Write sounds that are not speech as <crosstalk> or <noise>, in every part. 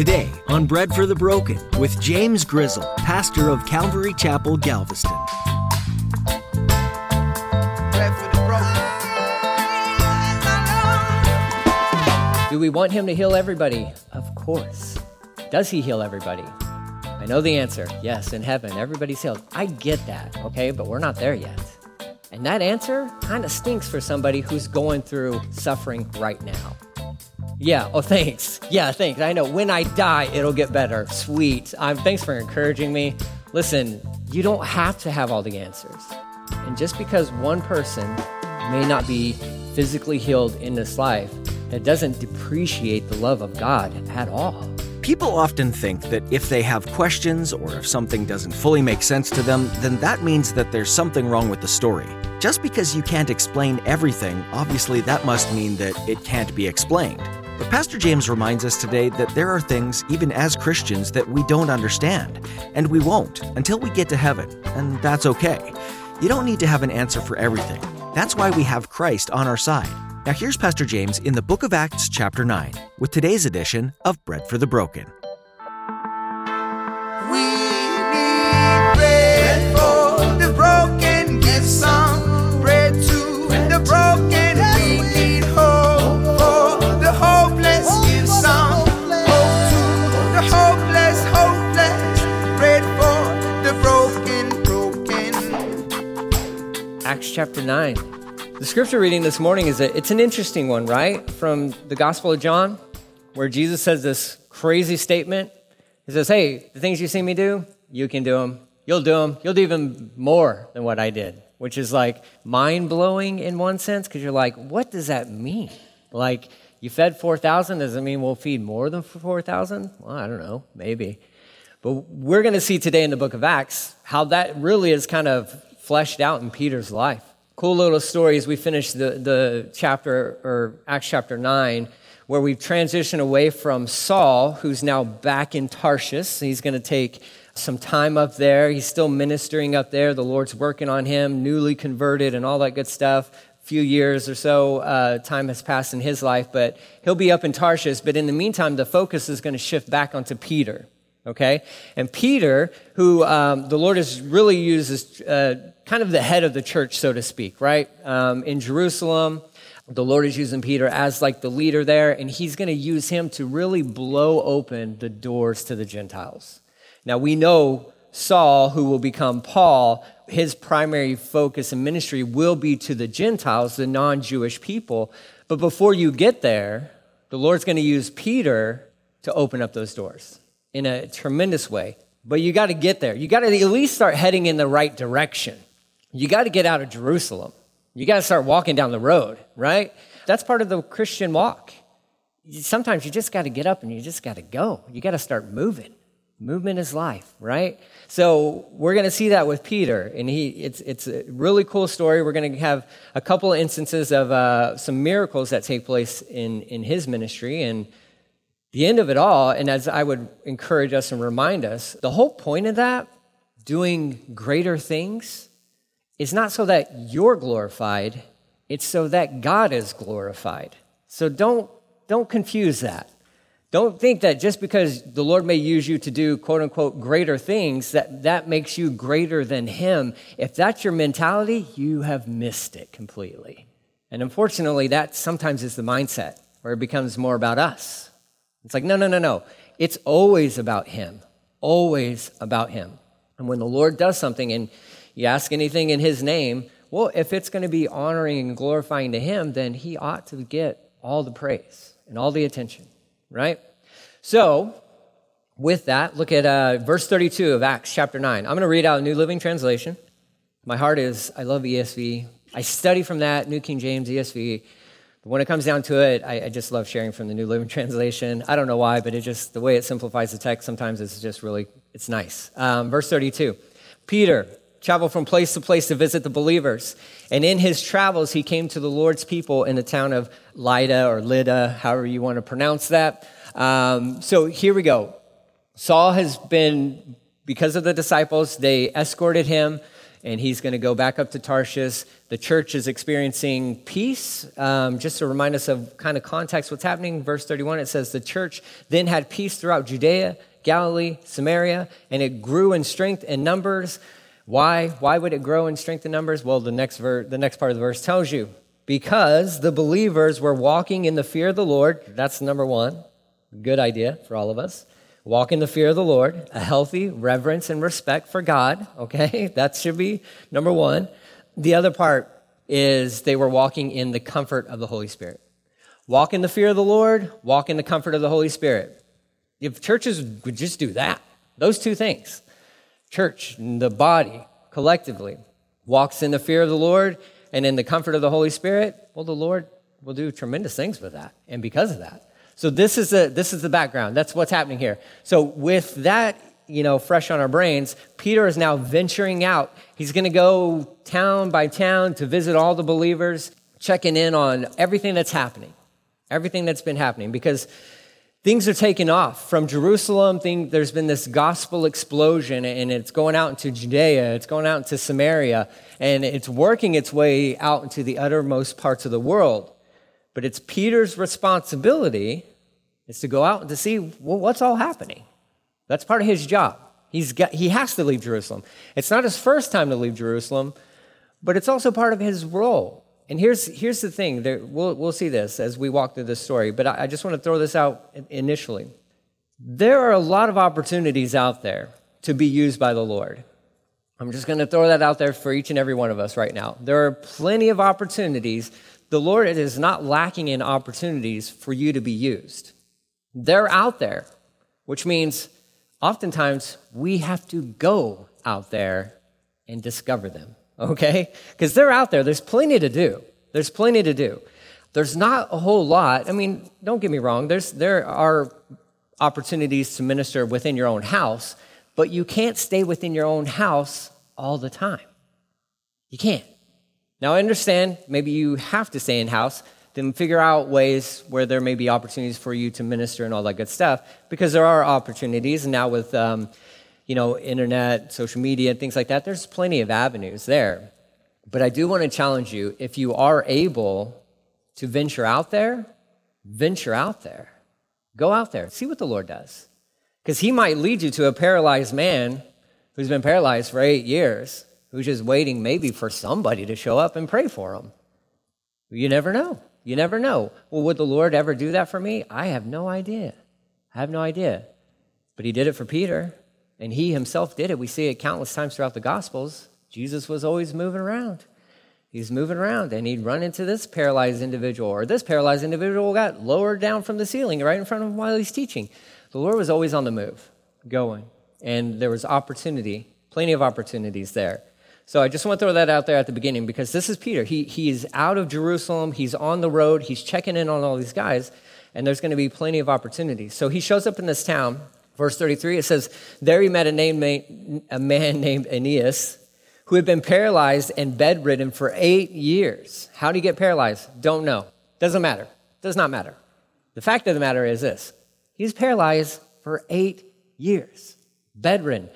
Today on Bread for the Broken with James Grizzle, pastor of Calvary Chapel, Galveston. Do we want him to heal everybody? Of course. Does he heal everybody? I know the answer. Yes, in heaven, everybody's healed. I get that, okay, but we're not there yet. And that answer kind of stinks for somebody who's going through suffering right now. Yeah, oh, thanks. Yeah, thanks. I know when I die, it'll get better. Sweet. Um, thanks for encouraging me. Listen, you don't have to have all the answers. And just because one person may not be physically healed in this life, that doesn't depreciate the love of God at all. People often think that if they have questions or if something doesn't fully make sense to them, then that means that there's something wrong with the story. Just because you can't explain everything, obviously that must mean that it can't be explained. But Pastor James reminds us today that there are things, even as Christians, that we don't understand, and we won't until we get to heaven, and that's okay. You don't need to have an answer for everything. That's why we have Christ on our side. Now, here's Pastor James in the book of Acts, chapter 9, with today's edition of Bread for the Broken. Acts chapter 9. The scripture reading this morning is a, it's an interesting one, right? From the Gospel of John, where Jesus says this crazy statement. He says, Hey, the things you see me do, you can do them. You'll do them. You'll do even more than what I did, which is like mind blowing in one sense, because you're like, what does that mean? Like, you fed 4,000, does it mean we'll feed more than 4,000? Well, I don't know, maybe. But we're going to see today in the book of Acts how that really is kind of fleshed out in Peter's life. Cool little story as we finish the, the chapter or acts chapter 9 where we've transitioned away from saul who's now back in tarshish. He's going to take some time up there. He's still ministering up there. The lord's working on him newly converted and all that good stuff. A few years or so uh, time has passed in his life but he'll be up in tarshish. But in the meantime the focus is going to shift back onto peter okay and peter who um, the lord has really used as uh, kind of the head of the church, so to speak, right? Um, in Jerusalem, the Lord is using Peter as like the leader there, and he's going to use him to really blow open the doors to the Gentiles. Now, we know Saul, who will become Paul, his primary focus and ministry will be to the Gentiles, the non Jewish people. But before you get there, the Lord's going to use Peter to open up those doors in a tremendous way. But you got to get there. You got to at least start heading in the right direction you got to get out of Jerusalem. You got to start walking down the road, right? That's part of the Christian walk. Sometimes you just got to get up and you just got to go. You got to start moving. Movement is life, right? So we're going to see that with Peter, and he it's it's a really cool story. We're going to have a couple of instances of uh, some miracles that take place in in his ministry, and the end of it all. And as I would encourage us and remind us, the whole point of that, doing greater things, is not so that you're glorified, it's so that God is glorified. So don't, don't confuse that. Don't think that just because the Lord may use you to do quote unquote greater things, that that makes you greater than Him. If that's your mentality, you have missed it completely. And unfortunately, that sometimes is the mindset where it becomes more about us. It's like, no, no, no, no. It's always about Him, always about Him. And when the Lord does something and you ask anything in his name, well, if it's going to be honoring and glorifying to him, then he ought to get all the praise and all the attention, right? So, with that, look at uh, verse 32 of Acts chapter 9. I'm going to read out a New Living Translation. My heart is, I love ESV. I study from that, New King James, ESV. But when it comes down to it, I, I, just love sharing from the New Living <laughs> Translation. I don't know why, but it just, the way it simplifies the text, sometimes it's just really, it's nice. Um, verse 32 Peter, traveled from place to place to visit the believers. And in his travels, he came to the Lord's people in the town of Lydda or Lydda, however you want to pronounce that. Um, so here we go. Saul has been, because of the disciples, they escorted him. And he's going to go back up to Tarshish. The church is experiencing peace. Um, just to remind us of kind of context, what's happening, verse 31, it says, The church then had peace throughout Judea, Galilee, Samaria, and it grew in strength and numbers. Why? Why would it grow in strength and numbers? Well, the next, ver- the next part of the verse tells you. Because the believers were walking in the fear of the Lord. That's number one. Good idea for all of us. Walk in the fear of the Lord, a healthy reverence and respect for God. Okay, <laughs> that should be number one. The other part is they were walking in the comfort of the Holy Spirit. Walk in the fear of the Lord, walk in the comfort of the Holy Spirit. If churches would just do that, those two things, church, the body collectively, walks in the fear of the Lord and in the comfort of the Holy Spirit, well, the Lord will do tremendous things with that. And because of that, so this is the this is the background. That's what's happening here. So with that, you know, fresh on our brains, Peter is now venturing out. He's going to go town by town to visit all the believers, checking in on everything that's happening, everything that's been happening, because things are taking off from Jerusalem. Thing, there's been this gospel explosion, and it's going out into Judea, it's going out into Samaria, and it's working its way out into the uttermost parts of the world. But it's Peter's responsibility is to go out and to see well, what's all happening. That's part of his job. He's got, he has to leave Jerusalem. It's not his first time to leave Jerusalem, but it's also part of his role. And here's, here's the thing there, we'll, we'll see this as we walk through this story, but I, I just want to throw this out initially. There are a lot of opportunities out there to be used by the Lord. I'm just going to throw that out there for each and every one of us right now. There are plenty of opportunities. The Lord is not lacking in opportunities for you to be used. They're out there, which means oftentimes we have to go out there and discover them, <laughs> okay? Because they're out there. There's plenty to do. There's plenty to do. There's not a whole lot. I mean, don't get me wrong, there's, there are opportunities to minister within your own house, but you can't stay within your own house all the time. You can't. Now, I understand maybe you have to stay in house then figure out ways where there may be opportunities for you to minister and all that good stuff because there are opportunities. And now with um, you know internet social media things like that there's plenty of avenues there. But i do want to challenge you if you are able to venture out there venture out there. Go out there see what the lord does. Because he might lead you to a paralyzed man who's been paralyzed for eight years who's just waiting maybe for somebody to show up and pray for him you never know you never know. Well, would the Lord ever do that for me? I have no idea. I have no idea. But he did it for Peter, and he himself did it. We see it countless times throughout the Gospels. Jesus was always moving around. He's moving around, and he'd run into this paralyzed individual, or this paralyzed individual got lowered down from the ceiling right in front of him while he's teaching. The Lord was always on the move, going, and there was opportunity, plenty of opportunities there. So I just want to throw that out there at the beginning because this is Peter. He, he's out of Jerusalem, he's on the road, he's checking in on all these guys, and there's going to be plenty of opportunities. So he shows up in this town. Verse 33, it says, There he met a, name, a man named Aeneas who had been paralyzed and bedridden for eight years. How did he get paralyzed? Don't know. Doesn't matter. Does not matter. The fact of the matter is this he's paralyzed for eight years, bedridden.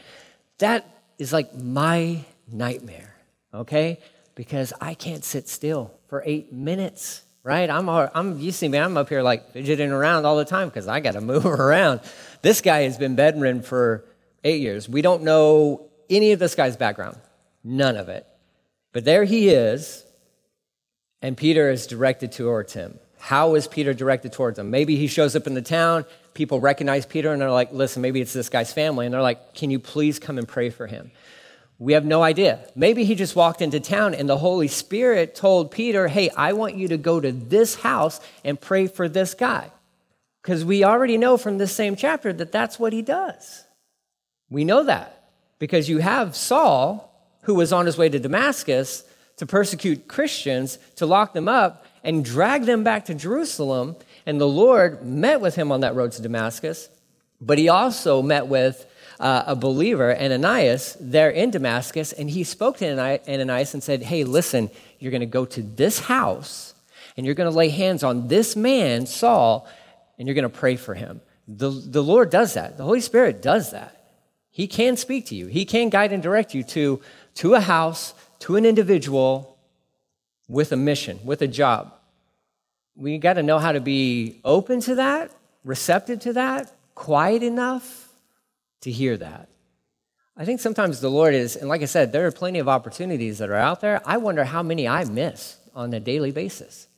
That is like my nightmare, okay? Because I can't sit still for eight minutes, right? I'm, I'm you see me, I'm up here like fidgeting around all the time because I got to move <laughs> around. This guy has been bedridden for eight years. We don't know any of this guy's background, none of it. But there he is, and Peter is directed towards him. How is Peter directed towards him? Maybe he shows up in the town, people recognize Peter, and they're like, listen, maybe it's this guy's family. And they're like, can you please come and pray for him? We have no idea. Maybe he just walked into town and the Holy Spirit told Peter, hey, I want you to go to this house and pray for this guy. Because we already know from this same chapter that that's what he does. We know that because you have Saul, who was on his way to Damascus to persecute Christians, to lock them up and drag them back to Jerusalem. And the Lord met with him on that road to Damascus, but he also met with uh, a believer, Ananias, there in Damascus, and he spoke to Ananias and said, Hey, listen, you're going to go to this house and you're going to lay hands on this man, Saul, and you're going to pray for him. The, the Lord does that. The Holy Spirit does that. He can speak to you. He can guide and direct you to, to a house, to an individual with a mission, with a job. We got to know how to be open to that, receptive to that, quiet enough to hear that. I think sometimes the Lord is, and like I said, there are plenty of opportunities that are out there. I wonder how many I miss on a daily basis.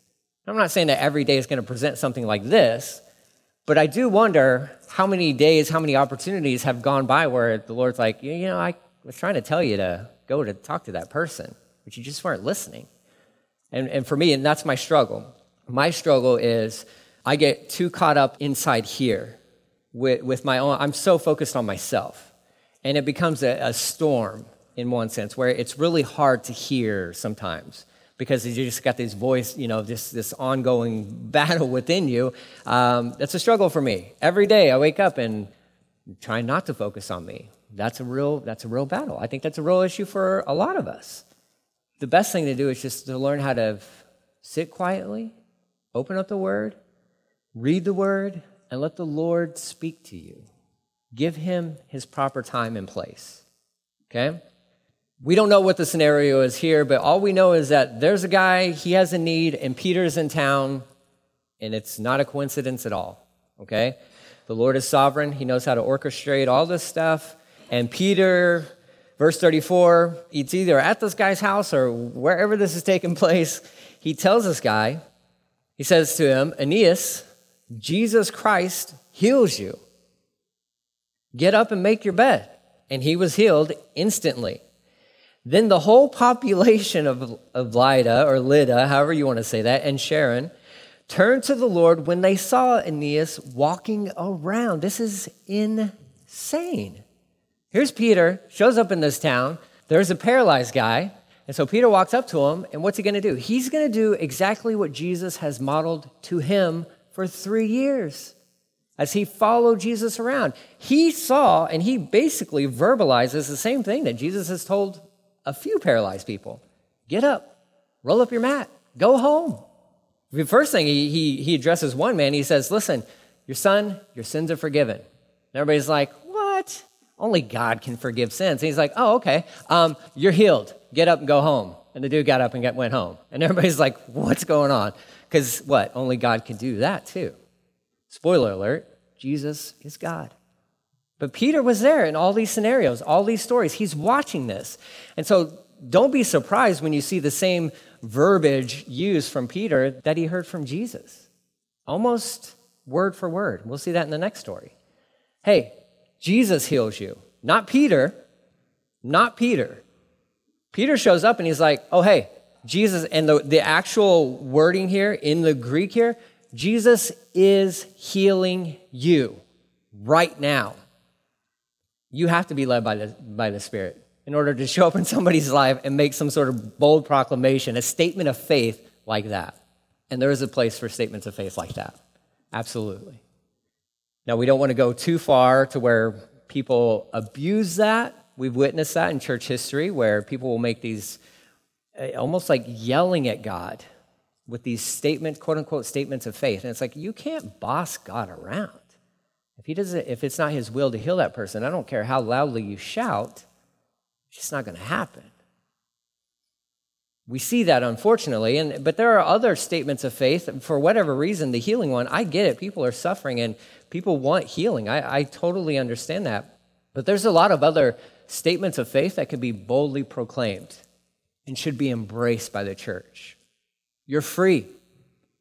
I'm not saying that every day is going to present something like this, but I do wonder how many days, how many opportunities have gone by where the Lord's like, you know, I was trying to tell you to go to talk to that person, but you just weren't listening. And, and for me, and that's my struggle. My struggle is I get too caught up inside here with, with my own, I'm so focused on myself. And it becomes a, a storm in one sense where it's really hard to hear sometimes because you just got this voice, you know, this, this ongoing <laughs> battle within you. Um, that's a struggle for me. Every day I wake up and try not to focus on me. That's a real, that's a real battle. I think that's a real issue for a lot of us. The best thing to do is just to learn how to sit quietly, open up the word, read the word, and let the Lord speak to you. Give him his proper time and place. Okay? We don't know what the scenario is here, but all we know is that there's a guy, he has a need, and Peter's in town, and it's not a coincidence at all. Okay? The Lord is sovereign, he knows how to orchestrate all this stuff. And Peter, verse 34, it's either at this guy's house or wherever this is taking <laughs> place. He tells this guy, he says to him, Aeneas, Jesus Christ heals you. Get up and make your bed. And he was healed instantly. Then the whole population of, of Lydda, or Lydda, however you want to say that, and Sharon turned to the Lord when they saw Aeneas walking around. This is insane. Here's Peter, shows up in this town. There's a paralyzed guy. And so Peter walks up to him, and what's he going to do? He's going to do exactly what Jesus has modeled to him for three years as he followed Jesus around. He saw, and he basically verbalizes the same thing that Jesus has told a few paralyzed people get up, roll up your mat, go home. The first thing he, he, he addresses one man, he says, Listen, your son, your sins are forgiven. And everybody's like, What? Only God can forgive sins. And he's like, Oh, okay. Um, you're healed. Get up and go home. And the dude got up and get, went home. And everybody's like, What's going on? Because what? Only God can do that too. Spoiler alert Jesus is God. But Peter was there in all these scenarios, all these stories. He's watching this. And so don't be surprised when you see the same verbiage used from Peter that he heard from Jesus. Almost word for word. We'll see that in the next story. Hey, Jesus heals you, not Peter, not Peter. Peter shows up and he's like, oh, hey, Jesus, and the, the actual wording here in the Greek here, Jesus is healing you right now you have to be led by the, by the Spirit in order to show up in somebody's life and make some sort of bold proclamation, a statement of faith like that. And there is a place for statements of faith like that. Absolutely. Now, we don't want to go too far to where people abuse that. We've witnessed that in church history where people will make these almost like yelling at God with these statement, quote unquote, statements of faith. And it's like, you can't boss God around. If he doesn't, if it's not his will to heal that person, I don't care how loudly you shout, it's just not going to happen. We see that unfortunately, and but there are other statements of faith. For whatever reason, the healing one, I get it. People are suffering and people want healing. I, I totally understand that. But there's a lot of other statements of faith that can be boldly proclaimed and should be embraced by the church. You're free.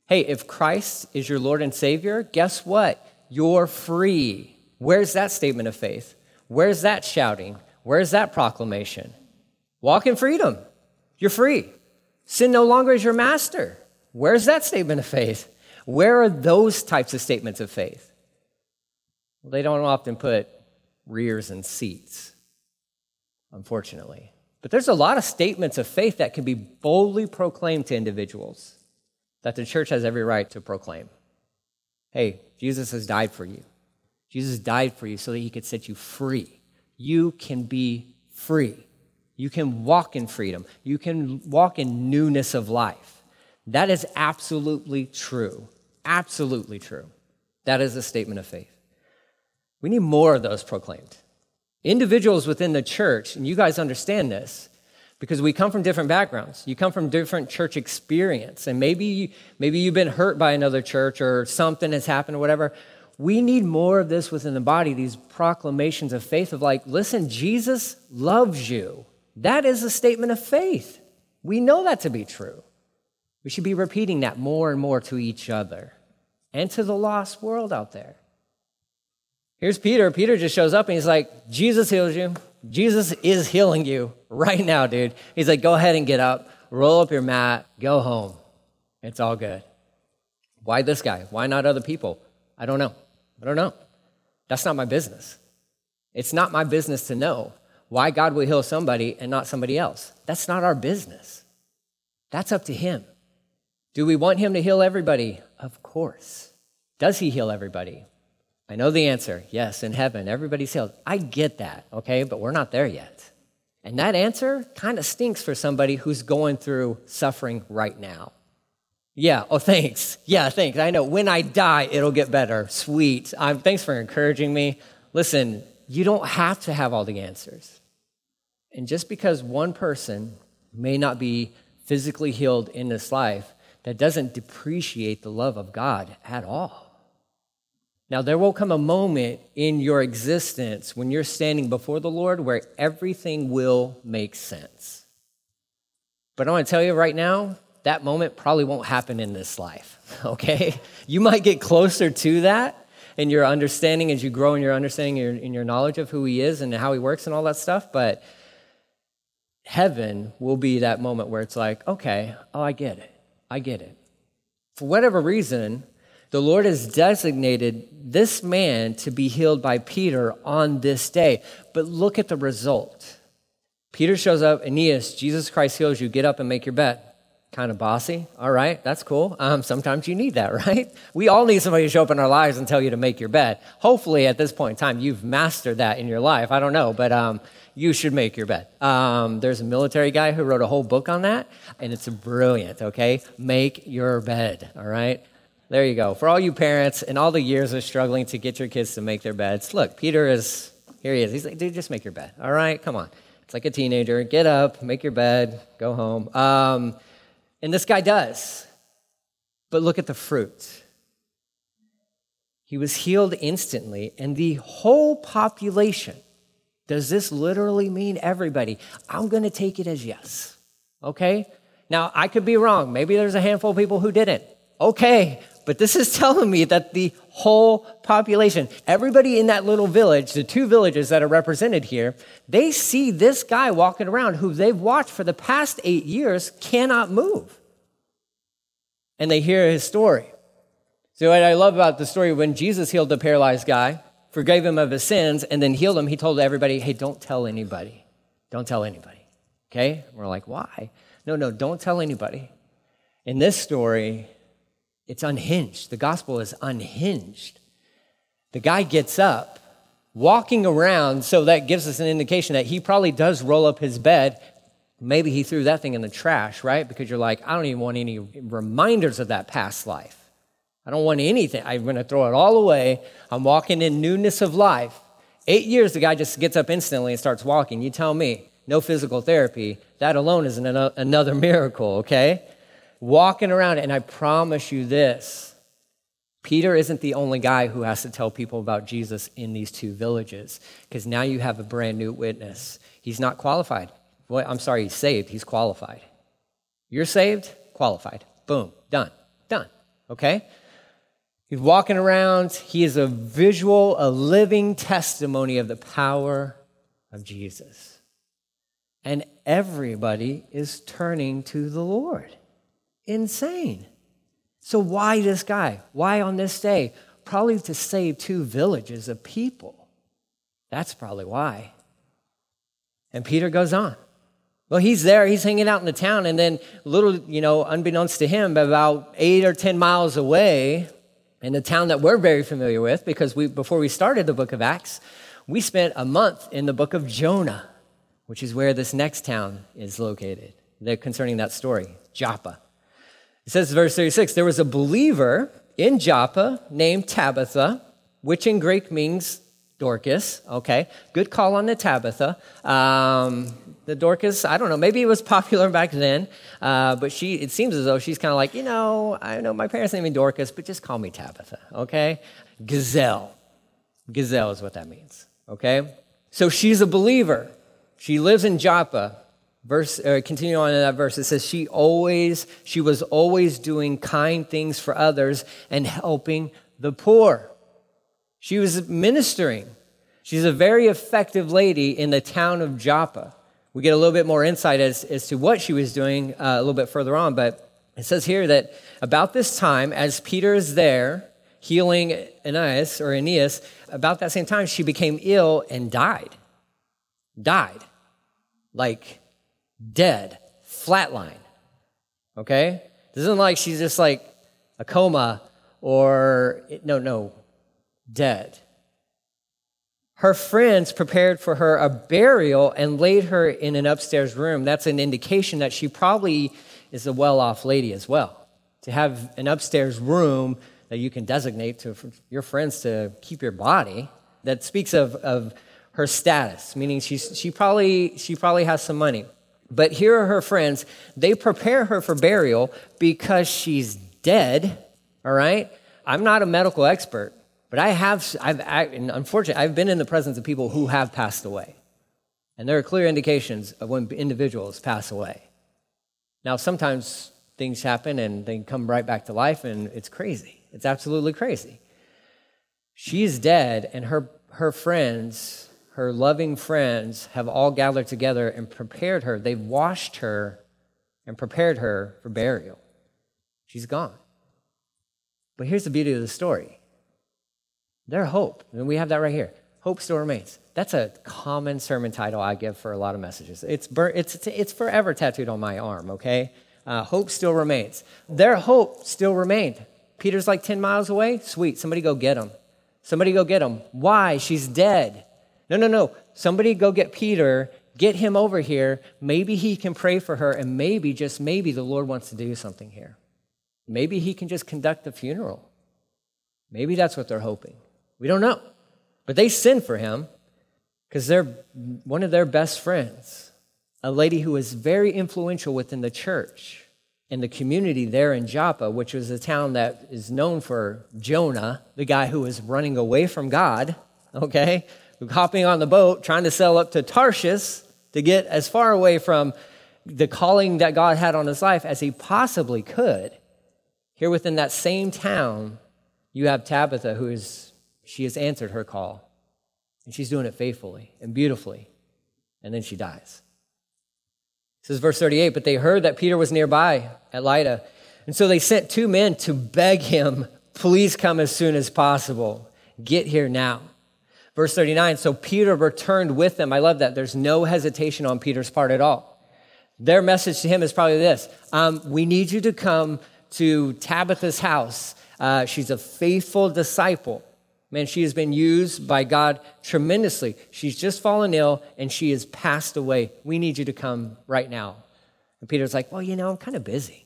Hey, if Christ is your Lord and Savior, guess what? You're free. Where's that statement of faith? Where's that shouting? Where's that proclamation? Walk in freedom. You're free. Sin no longer is your master. Where's that statement of faith? Where are those types of statements of faith? Well, they don't often put rears and seats, unfortunately. But there's a lot of statements of faith that can be boldly proclaimed to individuals that the church has every right to proclaim. Hey, Jesus has died for you. Jesus died for you so that he could set you free. You can be free. You can walk in freedom. You can walk in newness of life. That is absolutely true. Absolutely true. That is a statement of faith. We need more of those proclaimed. Individuals within the church, and you guys understand this, because we come from different backgrounds. You come from different church experience, and maybe maybe you've been hurt by another church or something has happened or whatever. We need more of this within the body, these proclamations of faith of like, listen, Jesus loves you. That is a statement of faith. We know that to be true. We should be repeating that more and more to each other and to the lost world out there. Here's Peter. Peter just shows up and he's like, Jesus heals you. Jesus is healing you right now, dude. He's like, go ahead and get up, roll up your mat, go home. It's all good. Why this guy? Why not other people? I don't know. I don't know. That's not my business. It's not my business to know why God will heal somebody and not somebody else. That's not our business. That's up to Him. Do we want Him to heal everybody? Of course. Does He heal everybody? I know the answer. Yes, in heaven, everybody's healed. I get that, okay, but we're not there yet. And that answer kind of stinks for somebody who's going through suffering right now. Yeah, oh, thanks. Yeah, thanks. I know when I die, it'll get better. Sweet. Um, thanks for encouraging me. Listen, you don't have to have all the answers. And just because one person may not be physically healed in this life, that doesn't depreciate the love of God at all. Now, there will come a moment in your existence when you're standing before the Lord where everything will make sense. But I want to tell you right now, that moment probably won't happen in this life, <laughs> okay? You might get closer to that in your understanding as you grow in your understanding, and your, in your knowledge of who He is and how He works and all that stuff, but heaven will be that moment where it's like, okay, oh, I get it. I get it. For whatever reason, the Lord has designated this man to be healed by Peter on this day. But look at the result. Peter shows up, Aeneas, Jesus Christ heals you, get up and make your bed. Kind of bossy. All right, that's cool. Um, sometimes you need that, <laughs> right? We all need somebody to show up in our lives and tell you to make your bed. Hopefully, at this point in time, you've mastered that in your life. I don't know, but um, you should make your bed. Um, there's a military guy who wrote a whole book on that, and it's brilliant, okay? Make your bed, all right? There you go. For all you parents and all the years of struggling to get your kids to make their beds, look, Peter is, here he is. He's like, dude, just make your bed. All right, come on. It's like a teenager. Get up, make your bed, go home. Um, and this guy does. But look at the fruit. He was healed instantly, and the whole population. Does this literally mean everybody? I'm going to take it as yes. Okay? Now, I could be wrong. Maybe there's a handful of people who didn't. Okay, but this is <laughs> telling me that the whole population, everybody in that little village, the two villages that are represented here, they see this guy walking around who they've watched for the past eight years cannot move. And they hear his story. So, what I love about the story when Jesus healed the paralyzed guy, forgave him of his sins, and then healed him, he told everybody, hey, don't tell anybody. Don't tell anybody. Okay? We're like, why? No, no, don't tell anybody. In this story, it's unhinged. The gospel is unhinged. The guy gets up, walking around, so that gives us an indication that he probably does roll up his bed. Maybe he threw that thing in the trash, right? Because you're like, I don't even want any reminders of that past life. I don't want anything. I'm going to throw it all away. I'm walking in newness of life. Eight years, the guy just gets up instantly and starts walking. You tell me, no physical therapy. That alone is another miracle, okay? Walking around. And I promise you this Peter isn't the only guy who has to tell people about Jesus in these two villages, because now you have a brand new witness. He's not qualified. Well, I'm sorry, he's saved. He's qualified. You're saved, qualified. Boom, done, done. Okay? He's walking around. He is a visual, a living testimony of the power of Jesus. And everybody is turning to the Lord insane. So, why this guy? Why on this day? Probably to save two villages of people. That's probably why. And Peter goes on. Well, he's there, he's hanging out in the town, and then, little, you know, unbeknownst to him, about eight or 10 miles away, in the town that we're very familiar with, because we, before we started the book of Acts, we spent a month in the book of Jonah, which is where this next town is located, concerning that story, Joppa. It says, verse 36 there was a believer in Joppa named Tabitha, which in Greek means Dorcas. Okay, good call on the Tabitha. Um, the Dorcas, I don't know, maybe it was popular back then, uh, but she, it seems as though she's kind of like, you know, I know my parents named me Dorcas, but just call me Tabitha, okay? Gazelle. Gazelle is what that means, okay? So she's a believer. She lives in Joppa. Verse, uh, continue on in that verse. It says, she always, she was always doing kind things for others and helping the poor. She was ministering. She's a very effective lady in the town of Joppa. We get a little bit more insight as, as to what she was doing uh, a little bit further on, but it says here that about this time, as Peter is there healing Aeneas or Aeneas, about that same time, she became ill and died. Died. Like dead, flatline. Okay? This isn't like she's just like a coma or, no, no, dead. Her friends prepared for her a burial and laid her in an upstairs room. That's an indication that she probably is a well off lady as well. To have an upstairs room that you can designate to your friends to keep your body, that speaks of, of her status, meaning she's, she, probably, she probably has some money. But here are her friends. They prepare her for burial because she's dead, all right? I'm not a medical expert, but I have, I've, I, unfortunately, I've been in the presence of people who have passed away. And there are clear indications of when individuals pass away. Now, sometimes things happen and they come right back to life, and it's crazy. It's absolutely crazy. She's dead, and her, her friends, her loving friends, have all gathered together and prepared her. They've washed her and prepared her for burial. She's gone. But here's the beauty of the story their hope, and we have that right here hope still remains. That's a common sermon title I give for a lot of messages. It's, it's, it's forever tattooed on my arm, okay? Uh, hope still remains. Their hope still remained. Peter's like 10 miles away. Sweet. Somebody go get him. Somebody go get him. Why? She's dead. No, no, no. Somebody go get Peter, get him over here. Maybe he can pray for her, and maybe, just maybe, the Lord wants to do something here. Maybe he can just conduct the funeral. Maybe that's what they're hoping. We don't know. But they send for him because they're one of their best friends, a lady who was very influential within the church and the community there in Joppa, which was a town that is known for Jonah, the guy who was running away from God, okay, hopping on the boat, trying to sail up to Tarshish to get as far away from the calling that God had on his life as he possibly could. Here within that same town, you have Tabitha, who is, she has answered her call. And she's doing it faithfully and beautifully. And then she dies. It says, verse 38, but they heard that Peter was nearby at Lydda. And so they sent two men to beg him, please come as soon as possible. Get here now. Verse 39, so Peter returned with them. I love that. There's no hesitation on Peter's part at all. Their message to him is probably this um, We need you to come to Tabitha's house. Uh, she's a faithful disciple. Man, she has been used by God tremendously. She's just fallen ill and she has passed away. We need you to come right now. And Peter's like, Well, you know, I'm kind of busy.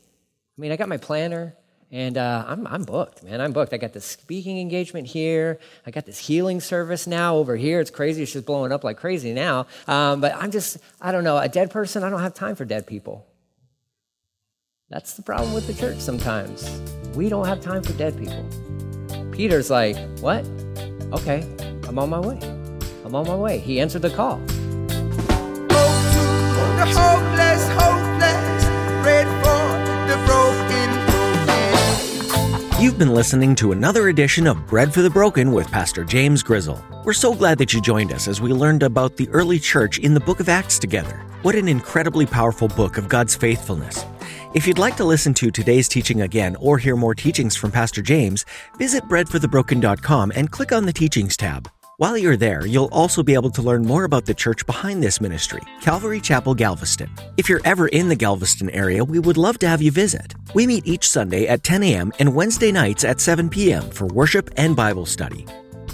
I mean, I got my planner and uh, I'm, I'm booked, man. I'm booked. I got this speaking engagement here. I got this healing service now over here. It's crazy. It's just blowing up like crazy now. Um, but I'm just, I don't know, a dead person, I don't have time for dead people. That's the problem with the church sometimes. We don't have time for dead people. Peter's like, What? Okay, I'm on my way. I'm on my way. He answered the call. You've been listening to another edition of Bread for the Broken with Pastor James Grizzle. We're so glad that you joined us as we learned about the early church in the book of Acts together. What an incredibly powerful book of God's faithfulness. If you'd like to listen to today's teaching again or hear more teachings from Pastor James, visit breadforthebroken.com and click on the Teachings tab. While you're there, you'll also be able to learn more about the church behind this ministry, Calvary Chapel Galveston. If you're ever in the Galveston area, we would love to have you visit. We meet each Sunday at 10 a.m. and Wednesday nights at 7 p.m. for worship and Bible study.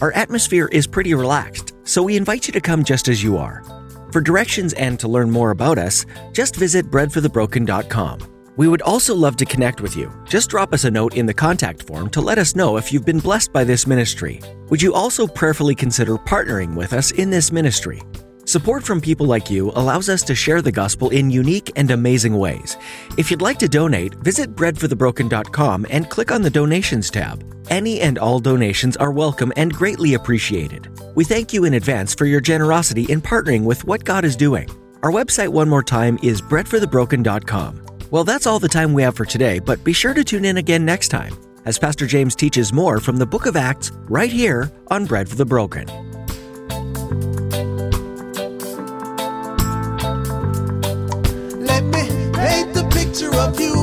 Our atmosphere is pretty relaxed, so we invite you to come just as you are. For directions and to learn more about us, just visit breadforthebroken.com. We would also love to connect with you. Just drop us a note in the contact form to let us know if you've been blessed by this ministry. Would you also prayerfully consider partnering with us in this ministry? Support from people like you allows us to share the gospel in unique and amazing ways. If you'd like to donate, visit breadforthebroken.com and click on the donations tab. Any and all donations are welcome and greatly appreciated. We thank you in advance for your generosity in partnering with what God is doing. Our website, one more time, is breadforthebroken.com. Well, that's all the time we have for today, but be sure to tune in again next time as Pastor James teaches more from the book of Acts right here on Bread for the Broken. You